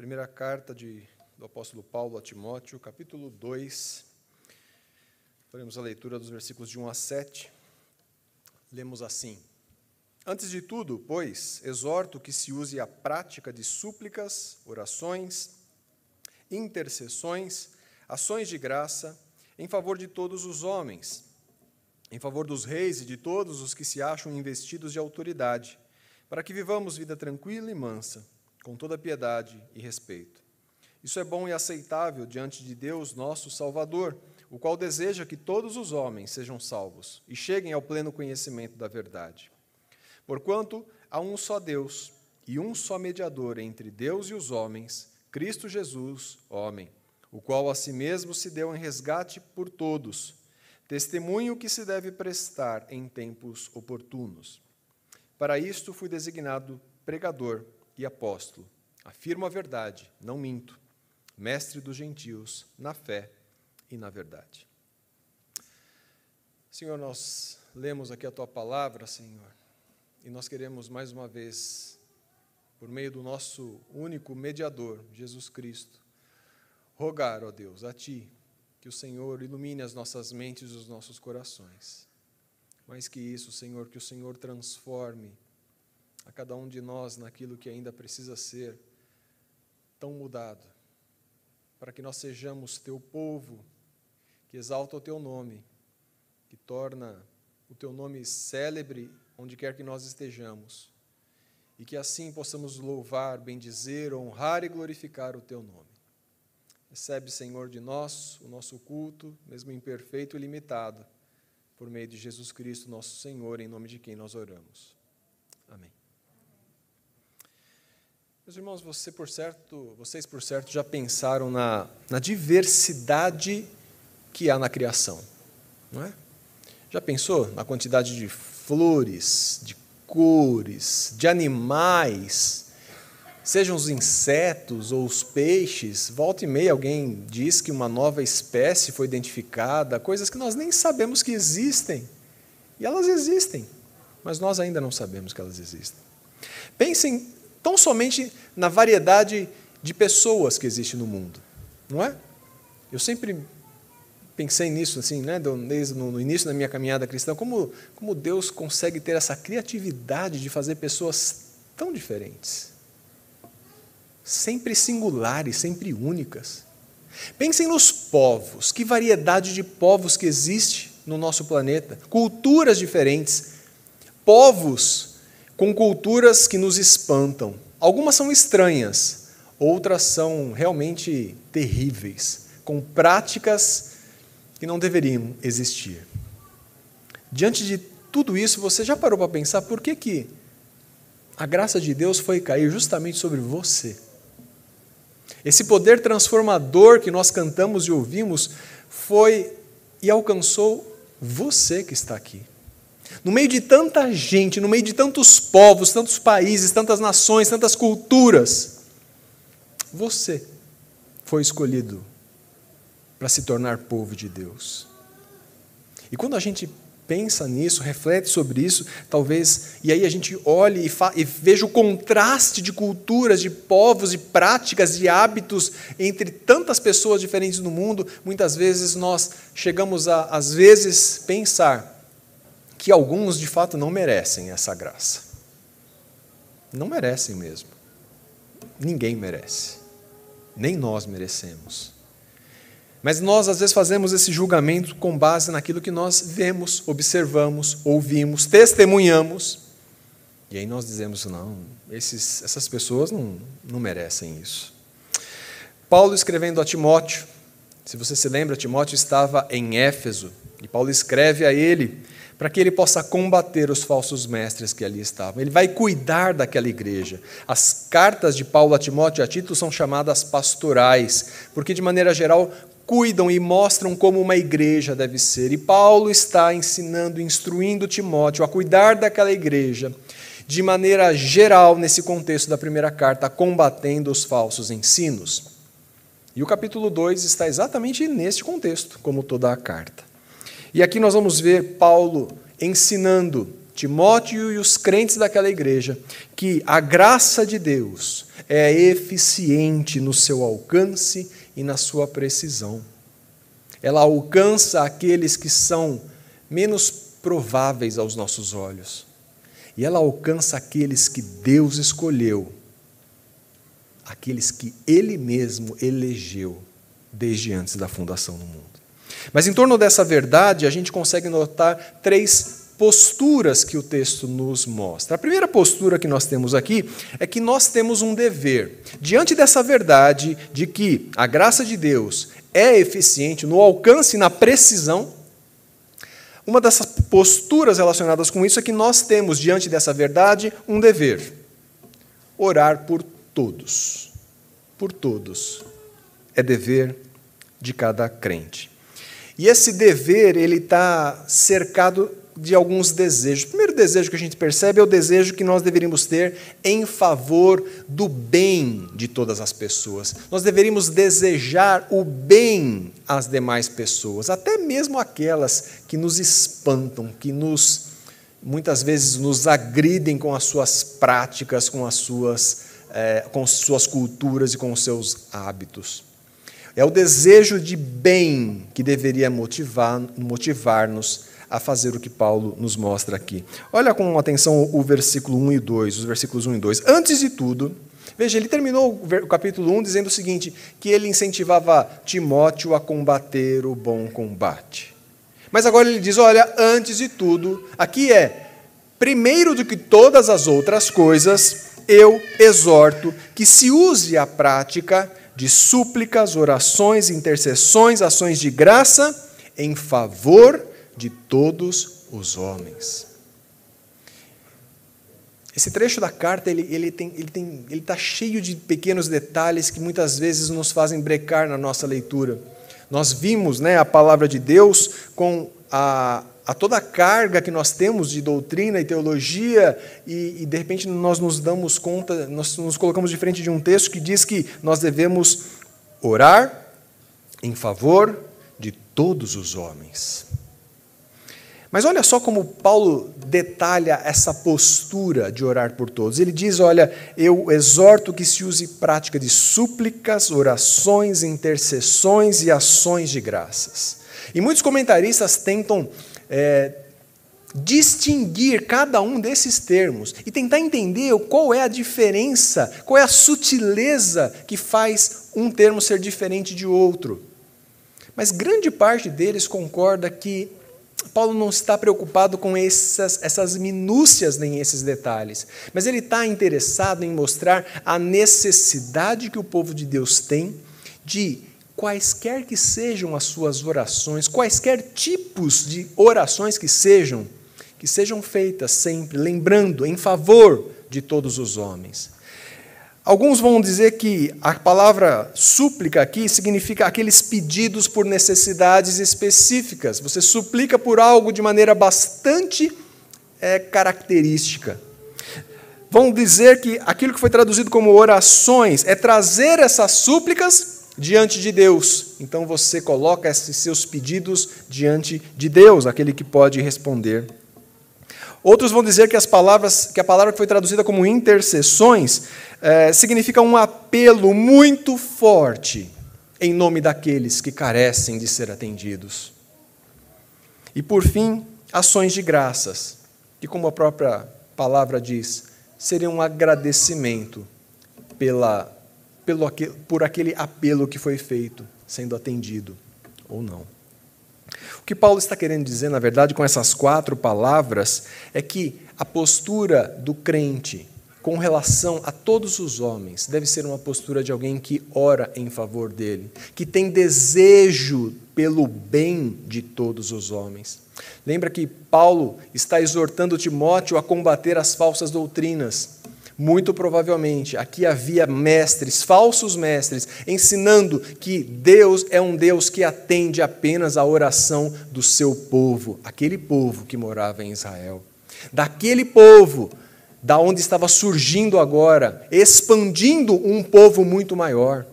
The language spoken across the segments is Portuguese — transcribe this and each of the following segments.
Primeira carta de, do apóstolo Paulo a Timóteo, capítulo 2. Faremos a leitura dos versículos de 1 a 7. Lemos assim: Antes de tudo, pois, exorto que se use a prática de súplicas, orações, intercessões, ações de graça, em favor de todos os homens, em favor dos reis e de todos os que se acham investidos de autoridade, para que vivamos vida tranquila e mansa com toda piedade e respeito. Isso é bom e aceitável diante de Deus, nosso Salvador, o qual deseja que todos os homens sejam salvos e cheguem ao pleno conhecimento da verdade. Porquanto há um só Deus e um só mediador entre Deus e os homens, Cristo Jesus, homem, o qual a si mesmo se deu em resgate por todos, testemunho que se deve prestar em tempos oportunos. Para isto fui designado pregador e apóstolo. Afirmo a verdade, não minto. Mestre dos gentios, na fé e na verdade. Senhor, nós lemos aqui a tua palavra, Senhor, e nós queremos mais uma vez, por meio do nosso único mediador, Jesus Cristo, rogar, ó Deus, a ti, que o Senhor ilumine as nossas mentes e os nossos corações. Mais que isso, Senhor, que o Senhor transforme a cada um de nós naquilo que ainda precisa ser tão mudado, para que nós sejamos teu povo, que exalta o teu nome, que torna o teu nome célebre onde quer que nós estejamos, e que assim possamos louvar, bendizer, honrar e glorificar o teu nome. Recebe, Senhor, de nós o nosso culto, mesmo imperfeito e limitado, por meio de Jesus Cristo, nosso Senhor, em nome de quem nós oramos. Amém. Meus irmãos, você por certo, vocês por certo já pensaram na, na diversidade que há na criação, não é? Já pensou na quantidade de flores, de cores, de animais, sejam os insetos ou os peixes? Volta e meia alguém diz que uma nova espécie foi identificada, coisas que nós nem sabemos que existem. E elas existem, mas nós ainda não sabemos que elas existem. Pensem tão somente na variedade de pessoas que existe no mundo, não é? Eu sempre pensei nisso, assim, né, desde no início da minha caminhada cristã, como, como Deus consegue ter essa criatividade de fazer pessoas tão diferentes, sempre singulares, sempre únicas. Pensem nos povos, que variedade de povos que existe no nosso planeta, culturas diferentes, povos com culturas que nos espantam. Algumas são estranhas, outras são realmente terríveis, com práticas que não deveriam existir. Diante de tudo isso, você já parou para pensar por que, que a graça de Deus foi cair justamente sobre você? Esse poder transformador que nós cantamos e ouvimos foi e alcançou você que está aqui. No meio de tanta gente, no meio de tantos povos, tantos países, tantas nações, tantas culturas, você foi escolhido para se tornar povo de Deus. E quando a gente pensa nisso, reflete sobre isso, talvez, e aí a gente olhe e, e veja o contraste de culturas, de povos, de práticas, de hábitos entre tantas pessoas diferentes no mundo, muitas vezes nós chegamos a, às vezes, pensar que alguns de fato não merecem essa graça. Não merecem mesmo. Ninguém merece. Nem nós merecemos. Mas nós, às vezes, fazemos esse julgamento com base naquilo que nós vemos, observamos, ouvimos, testemunhamos. E aí nós dizemos: não, esses, essas pessoas não, não merecem isso. Paulo escrevendo a Timóteo, se você se lembra, Timóteo estava em Éfeso, e Paulo escreve a ele para que ele possa combater os falsos mestres que ali estavam. Ele vai cuidar daquela igreja. As cartas de Paulo a Timóteo e a Tito são chamadas pastorais, porque de maneira geral cuidam e mostram como uma igreja deve ser. E Paulo está ensinando, instruindo Timóteo a cuidar daquela igreja de maneira geral nesse contexto da primeira carta, combatendo os falsos ensinos. E o capítulo 2 está exatamente neste contexto, como toda a carta. E aqui nós vamos ver Paulo ensinando Timóteo e os crentes daquela igreja que a graça de Deus é eficiente no seu alcance e na sua precisão. Ela alcança aqueles que são menos prováveis aos nossos olhos. E ela alcança aqueles que Deus escolheu, aqueles que Ele mesmo elegeu desde antes da fundação do mundo. Mas em torno dessa verdade, a gente consegue notar três posturas que o texto nos mostra. A primeira postura que nós temos aqui é que nós temos um dever. Diante dessa verdade de que a graça de Deus é eficiente no alcance e na precisão, uma dessas posturas relacionadas com isso é que nós temos, diante dessa verdade, um dever: orar por todos. Por todos. É dever de cada crente. E esse dever, ele está cercado de alguns desejos. O primeiro desejo que a gente percebe é o desejo que nós deveríamos ter em favor do bem de todas as pessoas. Nós deveríamos desejar o bem às demais pessoas, até mesmo aquelas que nos espantam, que nos muitas vezes nos agridem com as suas práticas, com as suas, é, com suas culturas e com os seus hábitos. É o desejo de bem que deveria motivar, motivar-nos a fazer o que Paulo nos mostra aqui. Olha com atenção o versículo 1 e 2, os versículos 1 e 2. Antes de tudo, veja, ele terminou o capítulo 1 dizendo o seguinte: que ele incentivava Timóteo a combater o bom combate. Mas agora ele diz: olha, antes de tudo, aqui é, primeiro do que todas as outras coisas, eu exorto que se use a prática de súplicas, orações, intercessões, ações de graça em favor de todos os homens. Esse trecho da carta ele ele tem ele tem ele está cheio de pequenos detalhes que muitas vezes nos fazem brecar na nossa leitura. Nós vimos, né, a palavra de Deus com a, a toda a carga que nós temos de doutrina e teologia e, e de repente nós nos damos conta, nós nos colocamos de frente de um texto que diz que nós devemos orar em favor de todos os homens. Mas olha só como Paulo detalha essa postura de orar por todos. Ele diz: Olha, eu exorto que se use prática de súplicas, orações, intercessões e ações de graças. E muitos comentaristas tentam é, distinguir cada um desses termos e tentar entender qual é a diferença, qual é a sutileza que faz um termo ser diferente de outro. Mas grande parte deles concorda que Paulo não está preocupado com essas, essas minúcias nem esses detalhes, mas ele está interessado em mostrar a necessidade que o povo de Deus tem de quaisquer que sejam as suas orações, quaisquer tipos de orações que sejam, que sejam feitas sempre, lembrando, em favor de todos os homens. Alguns vão dizer que a palavra súplica aqui significa aqueles pedidos por necessidades específicas. Você suplica por algo de maneira bastante é, característica. Vão dizer que aquilo que foi traduzido como orações é trazer essas súplicas diante de Deus. Então você coloca esses seus pedidos diante de Deus, aquele que pode responder. Outros vão dizer que as palavras, que a palavra que foi traduzida como intercessões é, significa um apelo muito forte em nome daqueles que carecem de ser atendidos. E por fim, ações de graças, que como a própria palavra diz, seriam um agradecimento pela, pelo, por aquele apelo que foi feito, sendo atendido ou não. O que Paulo está querendo dizer, na verdade, com essas quatro palavras, é que a postura do crente com relação a todos os homens deve ser uma postura de alguém que ora em favor dele, que tem desejo pelo bem de todos os homens. Lembra que Paulo está exortando Timóteo a combater as falsas doutrinas. Muito provavelmente aqui havia mestres, falsos mestres, ensinando que Deus é um Deus que atende apenas a oração do seu povo, aquele povo que morava em Israel. Daquele povo, da onde estava surgindo agora, expandindo um povo muito maior.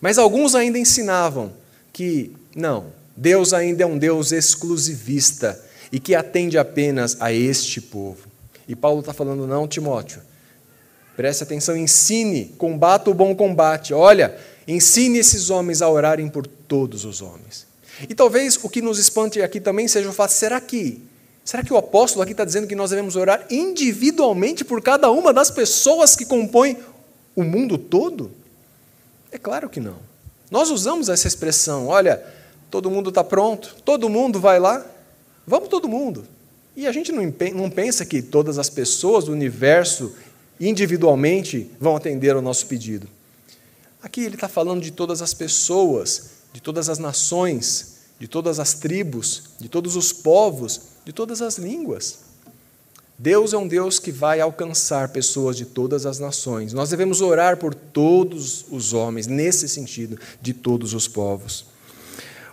Mas alguns ainda ensinavam que não, Deus ainda é um Deus exclusivista e que atende apenas a este povo. E Paulo está falando, não, Timóteo, preste atenção, ensine, combata o bom combate. Olha, ensine esses homens a orarem por todos os homens. E talvez o que nos espante aqui também seja o fato: será que, será que o apóstolo aqui está dizendo que nós devemos orar individualmente por cada uma das pessoas que compõem o mundo todo? É claro que não. Nós usamos essa expressão: olha, todo mundo está pronto, todo mundo vai lá, vamos todo mundo. E a gente não pensa que todas as pessoas do universo individualmente vão atender ao nosso pedido. Aqui ele está falando de todas as pessoas, de todas as nações, de todas as tribos, de todos os povos, de todas as línguas. Deus é um Deus que vai alcançar pessoas de todas as nações. Nós devemos orar por todos os homens, nesse sentido, de todos os povos.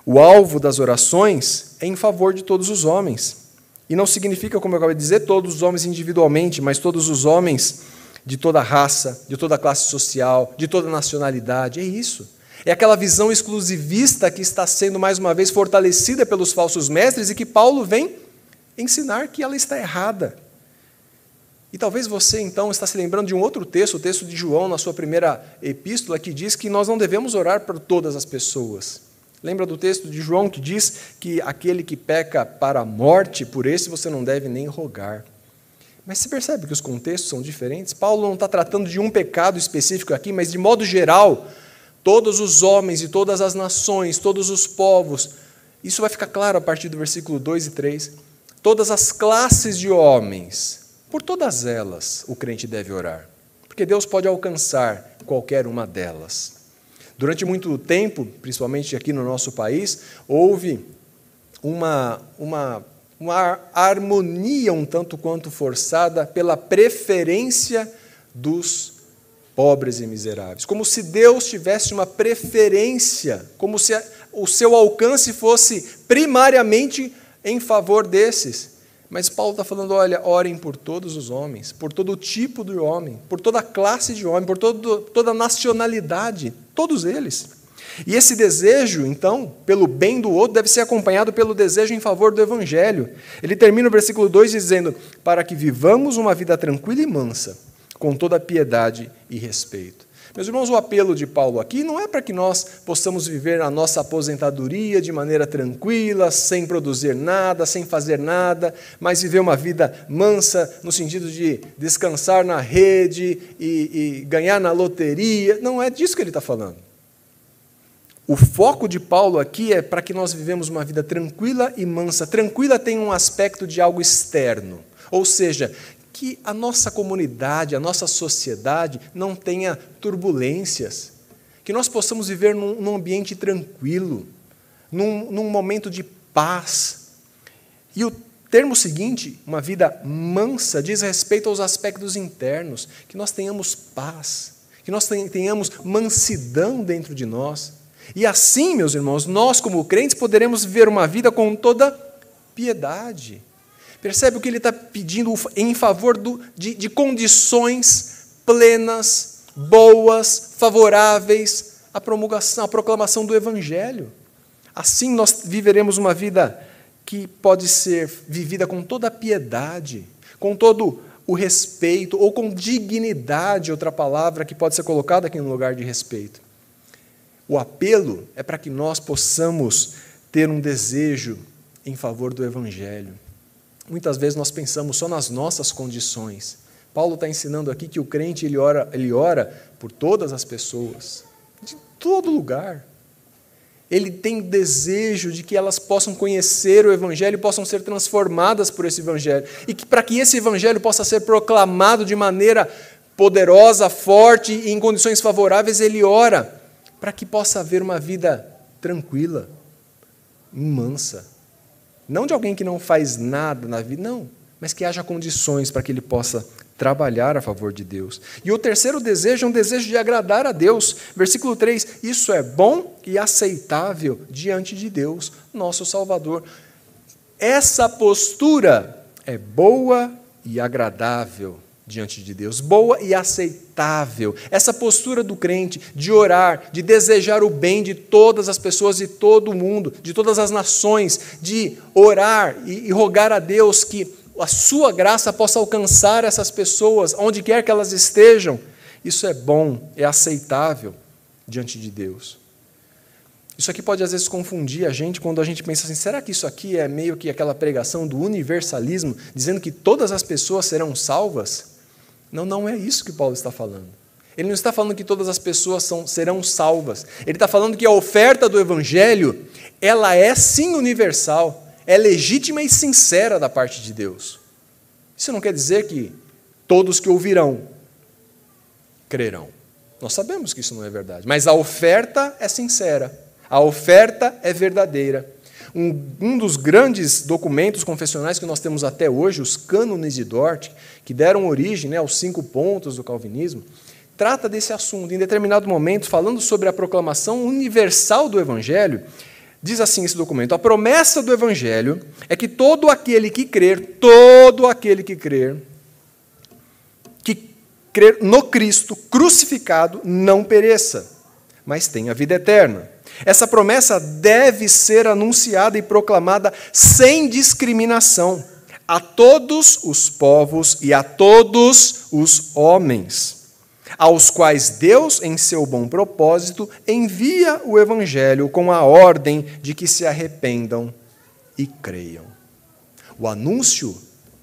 O alvo das orações é em favor de todos os homens. E não significa, como eu acabei de dizer, todos os homens individualmente, mas todos os homens de toda raça, de toda classe social, de toda nacionalidade. É isso. É aquela visão exclusivista que está sendo mais uma vez fortalecida pelos falsos mestres e que Paulo vem ensinar que ela está errada. E talvez você então está se lembrando de um outro texto, o texto de João na sua primeira epístola, que diz que nós não devemos orar por todas as pessoas. Lembra do texto de João que diz que aquele que peca para a morte, por esse você não deve nem rogar. Mas você percebe que os contextos são diferentes? Paulo não está tratando de um pecado específico aqui, mas de modo geral, todos os homens e todas as nações, todos os povos. Isso vai ficar claro a partir do versículo 2 e 3. Todas as classes de homens, por todas elas o crente deve orar, porque Deus pode alcançar qualquer uma delas. Durante muito tempo, principalmente aqui no nosso país, houve uma, uma uma harmonia um tanto quanto forçada pela preferência dos pobres e miseráveis. Como se Deus tivesse uma preferência, como se o seu alcance fosse primariamente em favor desses. Mas Paulo está falando: olha, orem por todos os homens, por todo tipo de homem, por toda classe de homem, por todo, toda nacionalidade, todos eles. E esse desejo, então, pelo bem do outro, deve ser acompanhado pelo desejo em favor do Evangelho. Ele termina o versículo 2 dizendo: Para que vivamos uma vida tranquila e mansa, com toda piedade e respeito. Meus irmãos, o apelo de Paulo aqui não é para que nós possamos viver a nossa aposentadoria de maneira tranquila, sem produzir nada, sem fazer nada, mas viver uma vida mansa, no sentido de descansar na rede e, e ganhar na loteria. Não é disso que ele está falando. O foco de Paulo aqui é para que nós vivemos uma vida tranquila e mansa. Tranquila tem um aspecto de algo externo, ou seja, que a nossa comunidade, a nossa sociedade não tenha turbulências, que nós possamos viver num, num ambiente tranquilo, num, num momento de paz. E o termo seguinte, uma vida mansa, diz respeito aos aspectos internos, que nós tenhamos paz, que nós tenhamos mansidão dentro de nós. E assim, meus irmãos, nós, como crentes, poderemos viver uma vida com toda piedade. Percebe o que ele está pedindo em favor do, de, de condições plenas, boas, favoráveis à promulgação, à proclamação do Evangelho. Assim nós viveremos uma vida que pode ser vivida com toda a piedade, com todo o respeito, ou com dignidade, outra palavra que pode ser colocada aqui no lugar de respeito. O apelo é para que nós possamos ter um desejo em favor do Evangelho. Muitas vezes nós pensamos só nas nossas condições. Paulo está ensinando aqui que o crente ele ora, ele ora por todas as pessoas, de todo lugar. Ele tem desejo de que elas possam conhecer o Evangelho possam ser transformadas por esse Evangelho. E que para que esse Evangelho possa ser proclamado de maneira poderosa, forte e em condições favoráveis, ele ora para que possa haver uma vida tranquila, mansa. Não de alguém que não faz nada na vida, não, mas que haja condições para que ele possa trabalhar a favor de Deus. E o terceiro desejo é um desejo de agradar a Deus. Versículo 3: Isso é bom e aceitável diante de Deus, nosso Salvador. Essa postura é boa e agradável diante de Deus, boa e aceitável. Essa postura do crente de orar, de desejar o bem de todas as pessoas de todo o mundo, de todas as nações, de orar e, e rogar a Deus que a sua graça possa alcançar essas pessoas, onde quer que elas estejam. Isso é bom, é aceitável diante de Deus. Isso aqui pode às vezes confundir a gente quando a gente pensa assim: será que isso aqui é meio que aquela pregação do universalismo, dizendo que todas as pessoas serão salvas? Não, não é isso que Paulo está falando. Ele não está falando que todas as pessoas são, serão salvas. Ele está falando que a oferta do Evangelho, ela é sim universal, é legítima e sincera da parte de Deus. Isso não quer dizer que todos que ouvirão crerão. Nós sabemos que isso não é verdade, mas a oferta é sincera, a oferta é verdadeira. Um, um, dos grandes documentos confessionais que nós temos até hoje, os cânones de Dort, que deram origem né, aos cinco pontos do calvinismo, trata desse assunto. Em determinado momento, falando sobre a proclamação universal do Evangelho, diz assim esse documento: a promessa do Evangelho é que todo aquele que crer, todo aquele que crer, que crer no Cristo crucificado, não pereça, mas tenha vida eterna. Essa promessa deve ser anunciada e proclamada sem discriminação a todos os povos e a todos os homens, aos quais Deus, em seu bom propósito, envia o Evangelho com a ordem de que se arrependam e creiam. O anúncio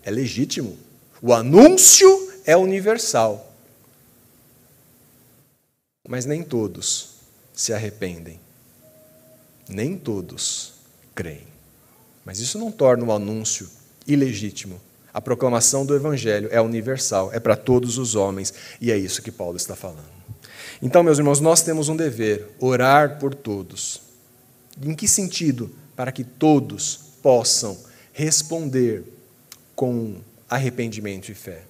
é legítimo, o anúncio é universal, mas nem todos se arrependem nem todos creem. Mas isso não torna o anúncio ilegítimo. A proclamação do Evangelho é universal, é para todos os homens, e é isso que Paulo está falando. Então, meus irmãos, nós temos um dever: orar por todos. Em que sentido? Para que todos possam responder com arrependimento e fé.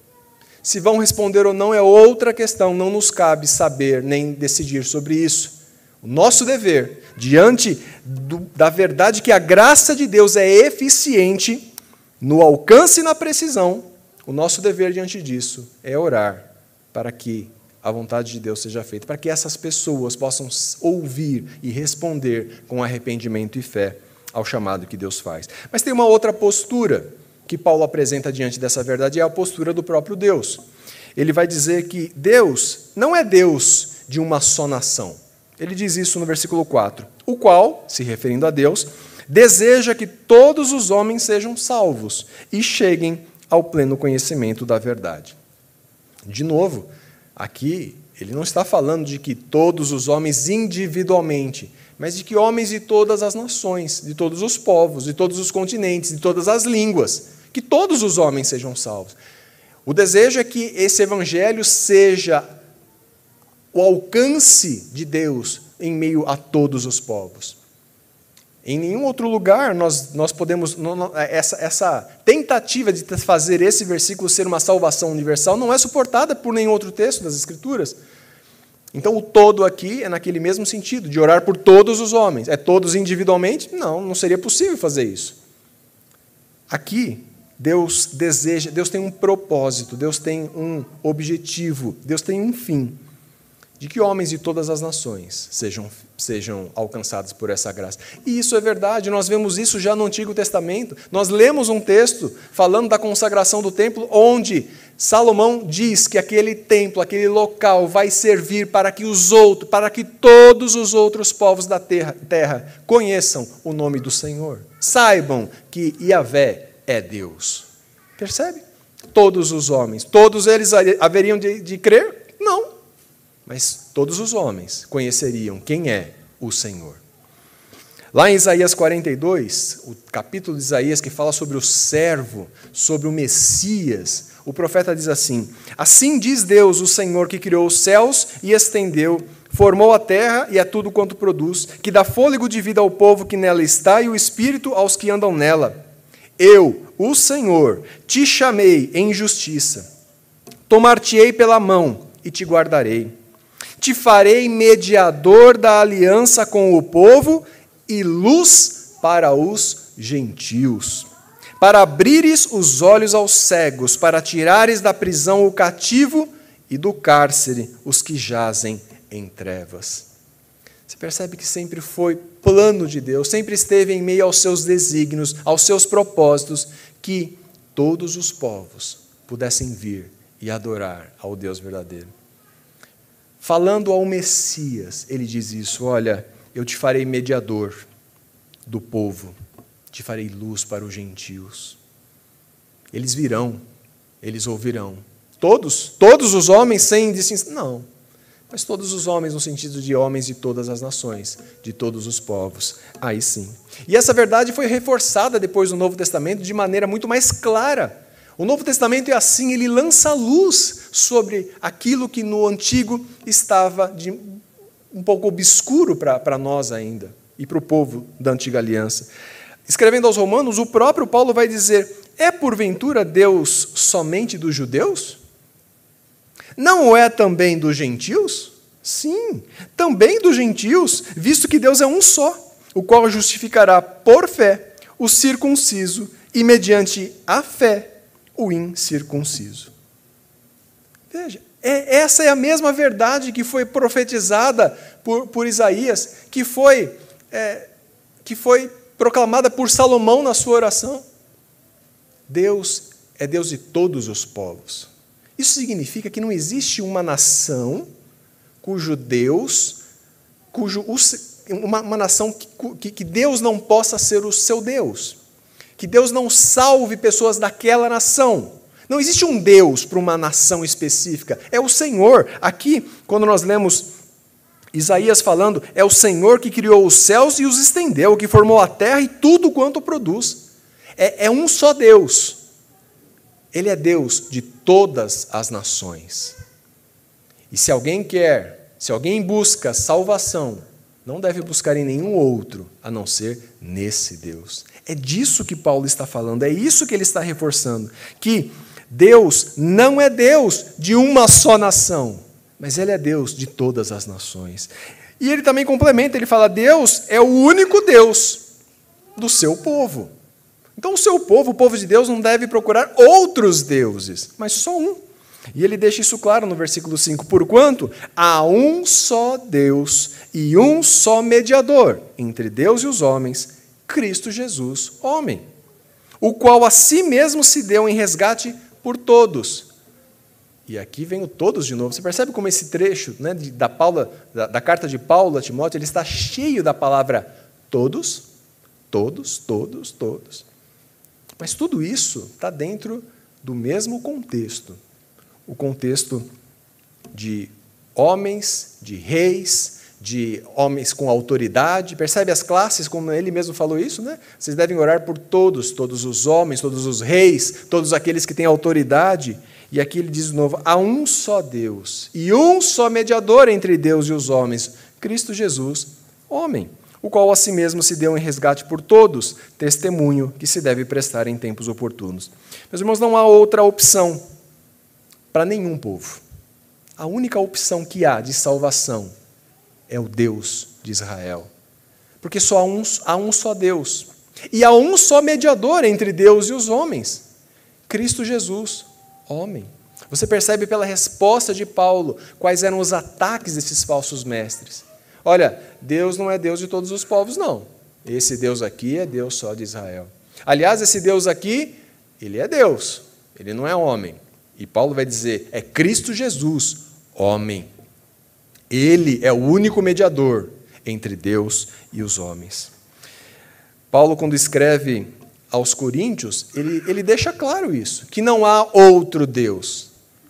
Se vão responder ou não é outra questão, não nos cabe saber nem decidir sobre isso. O nosso dever, diante do, da verdade que a graça de Deus é eficiente no alcance e na precisão, o nosso dever diante disso é orar para que a vontade de Deus seja feita, para que essas pessoas possam ouvir e responder com arrependimento e fé ao chamado que Deus faz. Mas tem uma outra postura que Paulo apresenta diante dessa verdade, é a postura do próprio Deus. Ele vai dizer que Deus não é Deus de uma só nação. Ele diz isso no versículo 4: O qual, se referindo a Deus, deseja que todos os homens sejam salvos e cheguem ao pleno conhecimento da verdade. De novo, aqui ele não está falando de que todos os homens individualmente, mas de que homens de todas as nações, de todos os povos, de todos os continentes, de todas as línguas, que todos os homens sejam salvos. O desejo é que esse evangelho seja o alcance de Deus em meio a todos os povos. Em nenhum outro lugar nós, nós podemos. essa, essa tentativa de fazer esse versículo ser uma salvação universal não é suportada por nenhum outro texto das Escrituras. Então, o todo aqui é naquele mesmo sentido, de orar por todos os homens. É todos individualmente? Não, não seria possível fazer isso. Aqui, Deus deseja, Deus tem um propósito, Deus tem um objetivo, Deus tem um fim de que homens de todas as nações sejam, sejam alcançados por essa graça. E isso é verdade, nós vemos isso já no Antigo Testamento. Nós lemos um texto falando da consagração do templo, onde Salomão diz que aquele templo, aquele local vai servir para que os outros, para que todos os outros povos da terra, terra conheçam o nome do Senhor. Saibam que Yahvé é Deus. Percebe? Todos os homens, todos eles haveriam de, de crer? Não mas todos os homens conheceriam quem é o Senhor. Lá em Isaías 42, o capítulo de Isaías que fala sobre o servo, sobre o Messias, o profeta diz assim: Assim diz Deus, o Senhor que criou os céus e estendeu, formou a terra e a tudo quanto produz, que dá fôlego de vida ao povo que nela está e o espírito aos que andam nela. Eu, o Senhor, te chamei em justiça, tomar-te-ei pela mão e te guardarei te farei mediador da aliança com o povo e luz para os gentios, para abrires os olhos aos cegos, para tirares da prisão o cativo e do cárcere os que jazem em trevas. Você percebe que sempre foi plano de Deus, sempre esteve em meio aos seus desígnios, aos seus propósitos, que todos os povos pudessem vir e adorar ao Deus verdadeiro. Falando ao Messias, ele diz isso: Olha, eu te farei mediador do povo, te farei luz para os gentios. Eles virão, eles ouvirão. Todos, todos os homens sem distinção? Não. Mas todos os homens, no sentido de homens de todas as nações, de todos os povos. Aí sim. E essa verdade foi reforçada depois do Novo Testamento de maneira muito mais clara. O Novo Testamento é assim, ele lança luz sobre aquilo que no Antigo estava de, um pouco obscuro para nós ainda e para o povo da antiga aliança. Escrevendo aos Romanos, o próprio Paulo vai dizer: É porventura Deus somente dos judeus? Não é também dos gentios? Sim, também dos gentios, visto que Deus é um só, o qual justificará por fé o circunciso e, mediante a fé, o incircunciso. Veja, é, essa é a mesma verdade que foi profetizada por, por Isaías, que foi, é, que foi proclamada por Salomão na sua oração. Deus é Deus de todos os povos. Isso significa que não existe uma nação cujo Deus, cujo uma, uma nação que, que Deus não possa ser o seu Deus, que Deus não salve pessoas daquela nação. Não existe um Deus para uma nação específica, é o Senhor. Aqui, quando nós lemos Isaías falando, é o Senhor que criou os céus e os estendeu, que formou a terra e tudo quanto produz. É, é um só Deus. Ele é Deus de todas as nações. E se alguém quer, se alguém busca salvação, não deve buscar em nenhum outro a não ser nesse Deus. É disso que Paulo está falando, é isso que ele está reforçando: que Deus não é Deus de uma só nação, mas Ele é Deus de todas as nações. E ele também complementa, ele fala: Deus é o único Deus do seu povo. Então, o seu povo, o povo de Deus, não deve procurar outros deuses, mas só um. E ele deixa isso claro no versículo 5: Porquanto há um só Deus e um só mediador entre Deus e os homens, Cristo Jesus, homem, o qual a si mesmo se deu em resgate por todos. E aqui vem o todos de novo. Você percebe como esse trecho né, da, Paula, da, da carta de Paulo a Timóteo ele está cheio da palavra todos, todos, todos, todos. Mas tudo isso está dentro do mesmo contexto o contexto de homens, de reis, de homens com autoridade. Percebe as classes, como ele mesmo falou isso, né? Vocês devem orar por todos, todos os homens, todos os reis, todos aqueles que têm autoridade. E aqui ele diz de novo: há um só Deus e um só mediador entre Deus e os homens, Cristo Jesus, homem o qual a si mesmo se deu em resgate por todos, testemunho que se deve prestar em tempos oportunos. Meus irmãos, não há outra opção para nenhum povo. A única opção que há de salvação é o Deus de Israel. Porque só há um, há um só Deus. E há um só mediador entre Deus e os homens: Cristo Jesus, homem. Você percebe pela resposta de Paulo quais eram os ataques desses falsos mestres. Olha, Deus não é Deus de todos os povos, não. Esse Deus aqui é Deus só de Israel. Aliás, esse Deus aqui, ele é Deus, ele não é homem. E Paulo vai dizer: é Cristo Jesus, homem. Ele é o único mediador entre Deus e os homens. Paulo, quando escreve aos Coríntios, ele, ele deixa claro isso: que não há outro Deus.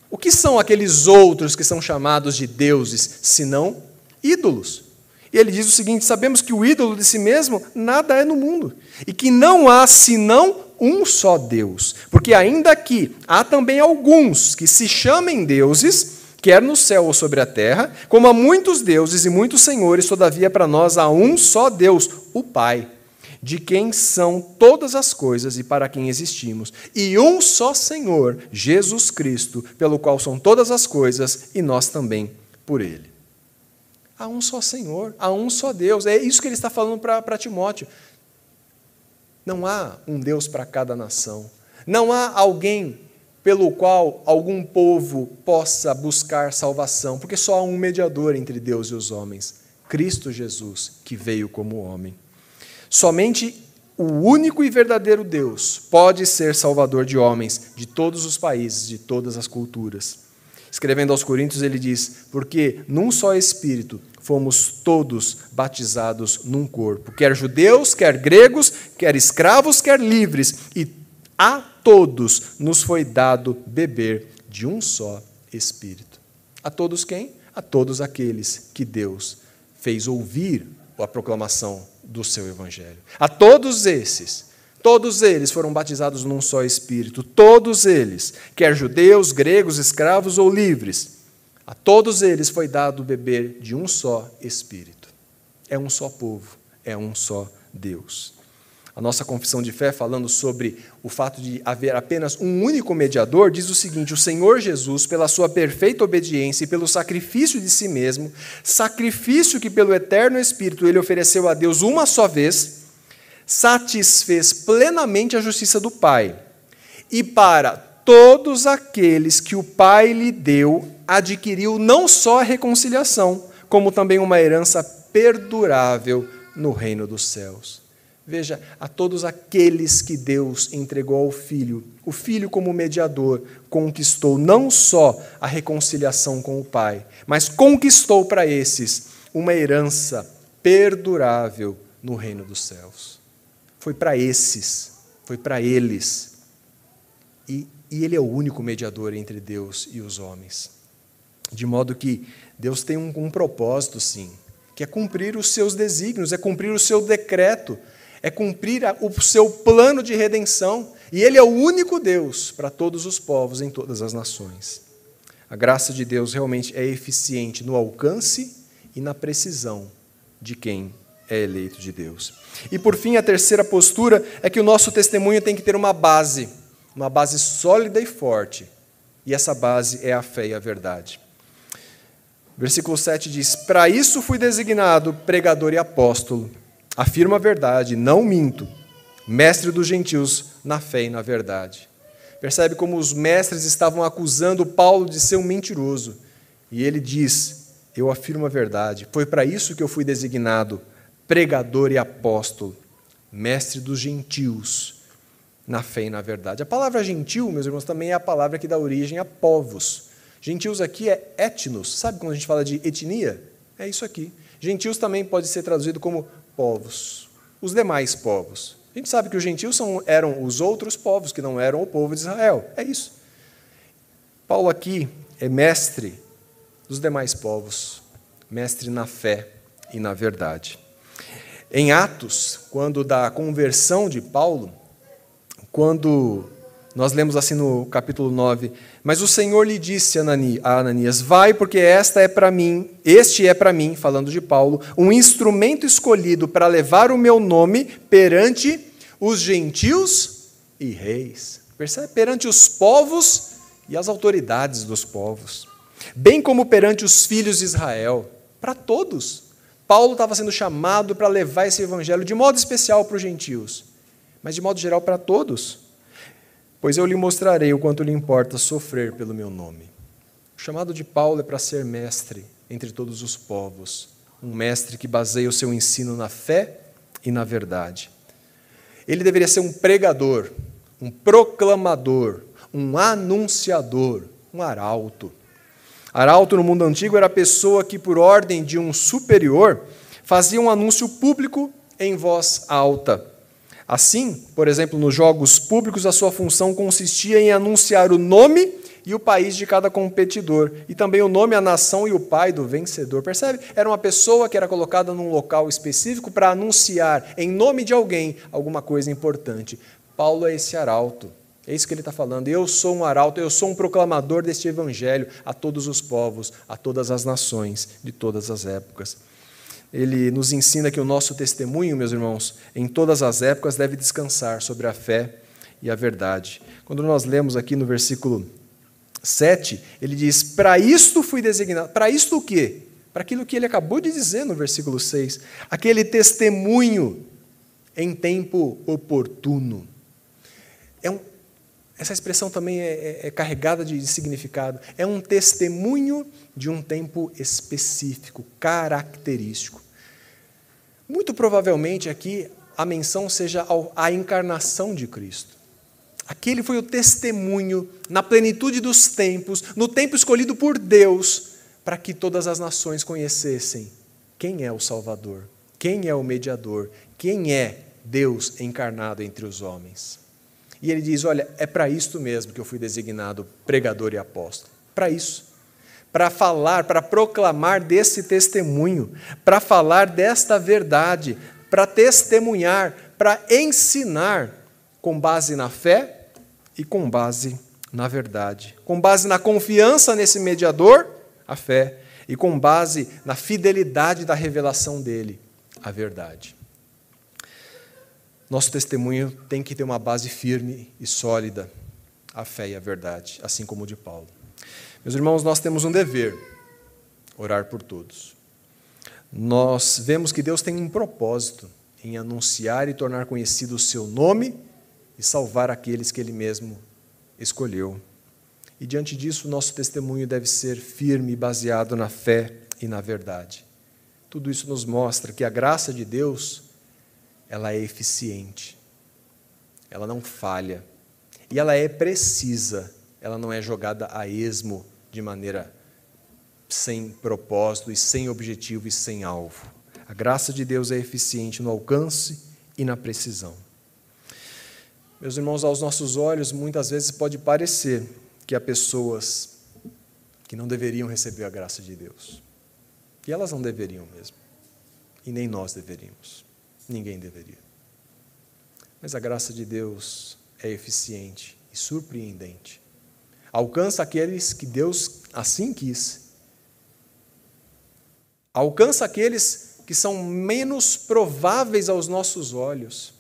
O que são aqueles outros que são chamados de deuses, senão ídolos. E ele diz o seguinte: sabemos que o ídolo de si mesmo nada é no mundo, e que não há senão um só Deus. Porque ainda aqui há também alguns que se chamem deuses, quer no céu ou sobre a terra, como há muitos deuses e muitos senhores, todavia para nós há um só Deus, o Pai, de quem são todas as coisas e para quem existimos, e um só Senhor, Jesus Cristo, pelo qual são todas as coisas e nós também por ele. Há um só Senhor, há um só Deus. É isso que ele está falando para Timóteo. Não há um Deus para cada nação. Não há alguém pelo qual algum povo possa buscar salvação, porque só há um mediador entre Deus e os homens, Cristo Jesus, que veio como homem. Somente o único e verdadeiro Deus pode ser salvador de homens de todos os países, de todas as culturas. Escrevendo aos Coríntios, ele diz: Porque num só Espírito fomos todos batizados num corpo, quer judeus, quer gregos, quer escravos, quer livres, e a todos nos foi dado beber de um só Espírito. A todos quem? A todos aqueles que Deus fez ouvir a proclamação do seu Evangelho. A todos esses, todos eles foram batizados num só Espírito, todos eles, quer judeus, gregos, escravos ou livres, a todos eles foi dado beber de um só Espírito. É um só povo, é um só Deus a nossa confissão de fé, falando sobre o fato de haver apenas um único mediador, diz o seguinte: O Senhor Jesus, pela sua perfeita obediência e pelo sacrifício de si mesmo, sacrifício que pelo eterno Espírito ele ofereceu a Deus uma só vez, satisfez plenamente a justiça do Pai. E para todos aqueles que o Pai lhe deu, adquiriu não só a reconciliação, como também uma herança perdurável no reino dos céus. Veja, a todos aqueles que Deus entregou ao Filho, o Filho, como mediador, conquistou não só a reconciliação com o Pai, mas conquistou para esses uma herança perdurável no reino dos céus. Foi para esses, foi para eles. E, e Ele é o único mediador entre Deus e os homens. De modo que Deus tem um, um propósito, sim, que é cumprir os seus desígnios, é cumprir o seu decreto é cumprir o seu plano de redenção, e Ele é o único Deus para todos os povos em todas as nações. A graça de Deus realmente é eficiente no alcance e na precisão de quem é eleito de Deus. E por fim, a terceira postura é que o nosso testemunho tem que ter uma base, uma base sólida e forte. E essa base é a fé e a verdade. Versículo 7 diz: Para isso fui designado pregador e apóstolo afirma a verdade, não minto, mestre dos gentios na fé e na verdade. Percebe como os mestres estavam acusando Paulo de ser um mentiroso. E ele diz: Eu afirmo a verdade. Foi para isso que eu fui designado pregador e apóstolo, mestre dos gentios na fé e na verdade. A palavra gentil, meus irmãos, também é a palavra que dá origem a povos. Gentios aqui é etnos. Sabe quando a gente fala de etnia? É isso aqui. Gentios também pode ser traduzido como povos, os demais povos. A gente sabe que os gentios são, eram os outros povos que não eram o povo de Israel. É isso. Paulo aqui é mestre dos demais povos, mestre na fé e na verdade. Em Atos, quando da conversão de Paulo, quando nós lemos assim no capítulo 9: Mas o Senhor lhe disse a Ananias: Vai, porque esta é para mim, este é para mim, falando de Paulo, um instrumento escolhido para levar o meu nome perante os gentios e reis. Percebe? Perante os povos e as autoridades dos povos, bem como perante os filhos de Israel, para todos. Paulo estava sendo chamado para levar esse evangelho de modo especial para os gentios, mas de modo geral para todos. Pois eu lhe mostrarei o quanto lhe importa sofrer pelo meu nome. O chamado de Paulo é para ser mestre entre todos os povos, um mestre que baseia o seu ensino na fé e na verdade. Ele deveria ser um pregador, um proclamador, um anunciador, um arauto. Arauto no mundo antigo era a pessoa que, por ordem de um superior, fazia um anúncio público em voz alta. Assim, por exemplo, nos jogos públicos, a sua função consistia em anunciar o nome e o país de cada competidor, e também o nome, a nação e o pai do vencedor. Percebe? Era uma pessoa que era colocada num local específico para anunciar, em nome de alguém, alguma coisa importante. Paulo é esse arauto. É isso que ele está falando. Eu sou um arauto, eu sou um proclamador deste evangelho a todos os povos, a todas as nações, de todas as épocas ele nos ensina que o nosso testemunho, meus irmãos, em todas as épocas deve descansar sobre a fé e a verdade. Quando nós lemos aqui no versículo 7, ele diz: Para isto fui designado. Para isto o quê? Para aquilo que ele acabou de dizer no versículo 6. Aquele testemunho em tempo oportuno. É um, essa expressão também é, é, é carregada de, de significado. É um testemunho de um tempo específico, característico. Muito provavelmente aqui a menção seja a encarnação de Cristo. Aquele foi o testemunho na plenitude dos tempos, no tempo escolhido por Deus, para que todas as nações conhecessem quem é o Salvador, quem é o mediador, quem é Deus encarnado entre os homens. E ele diz: Olha, é para isto mesmo que eu fui designado pregador e apóstolo. Para isso. Para falar, para proclamar desse testemunho, para falar desta verdade, para testemunhar, para ensinar com base na fé e com base na verdade, com base na confiança nesse mediador, a fé, e com base na fidelidade da revelação dele, a verdade. Nosso testemunho tem que ter uma base firme e sólida, a fé e a verdade, assim como o de Paulo. Meus irmãos, nós temos um dever: orar por todos. Nós vemos que Deus tem um propósito em anunciar e tornar conhecido o seu nome e salvar aqueles que ele mesmo escolheu. E diante disso, nosso testemunho deve ser firme baseado na fé e na verdade. Tudo isso nos mostra que a graça de Deus, ela é eficiente. Ela não falha. E ela é precisa. Ela não é jogada a esmo de maneira sem propósito e sem objetivo e sem alvo. A graça de Deus é eficiente no alcance e na precisão. Meus irmãos, aos nossos olhos, muitas vezes pode parecer que há pessoas que não deveriam receber a graça de Deus. E elas não deveriam mesmo. E nem nós deveríamos. Ninguém deveria. Mas a graça de Deus é eficiente e surpreendente. Alcança aqueles que Deus assim quis. Alcança aqueles que são menos prováveis aos nossos olhos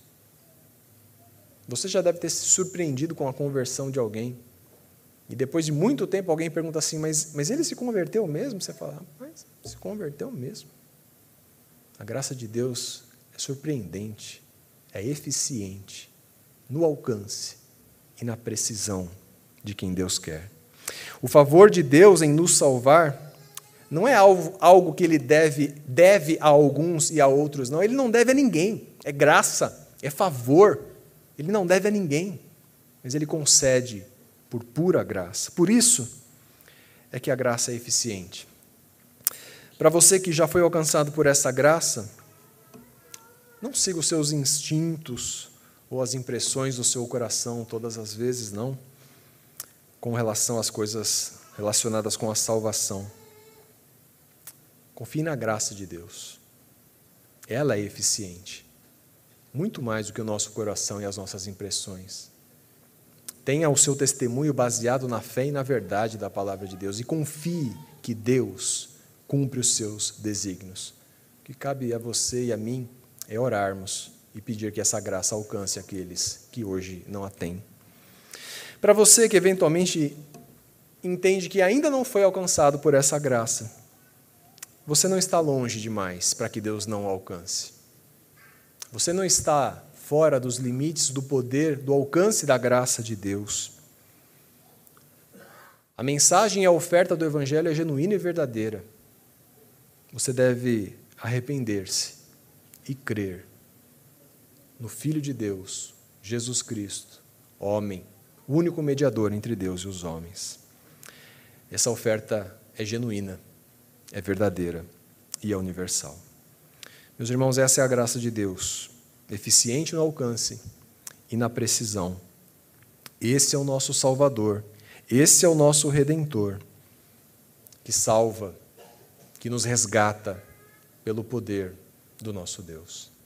você já deve ter se surpreendido com a conversão de alguém. E depois de muito tempo alguém pergunta assim: Mas, mas ele se converteu mesmo? Você fala: Mas se converteu mesmo. A graça de Deus é surpreendente, é eficiente no alcance e na precisão de quem Deus quer. O favor de Deus em nos salvar não é algo, que ele deve, deve a alguns e a outros, não. Ele não deve a ninguém. É graça, é favor. Ele não deve a ninguém, mas ele concede por pura graça. Por isso é que a graça é eficiente. Para você que já foi alcançado por essa graça, não siga os seus instintos ou as impressões do seu coração todas as vezes, não, com relação às coisas relacionadas com a salvação. Confie na graça de Deus. Ela é eficiente muito mais do que o nosso coração e as nossas impressões. Tenha o seu testemunho baseado na fé e na verdade da palavra de Deus e confie que Deus cumpre os seus desígnios. O que cabe a você e a mim é orarmos e pedir que essa graça alcance aqueles que hoje não a têm. Para você que eventualmente entende que ainda não foi alcançado por essa graça, você não está longe demais para que Deus não alcance. Você não está fora dos limites do poder, do alcance da graça de Deus. A mensagem e a oferta do Evangelho é genuína e verdadeira. Você deve arrepender-se e crer no Filho de Deus, Jesus Cristo, homem, o único mediador entre Deus e os homens. Essa oferta é genuína, é verdadeira e é universal. Meus irmãos, essa é a graça de Deus, eficiente no alcance e na precisão. Esse é o nosso Salvador, esse é o nosso Redentor, que salva, que nos resgata pelo poder do nosso Deus.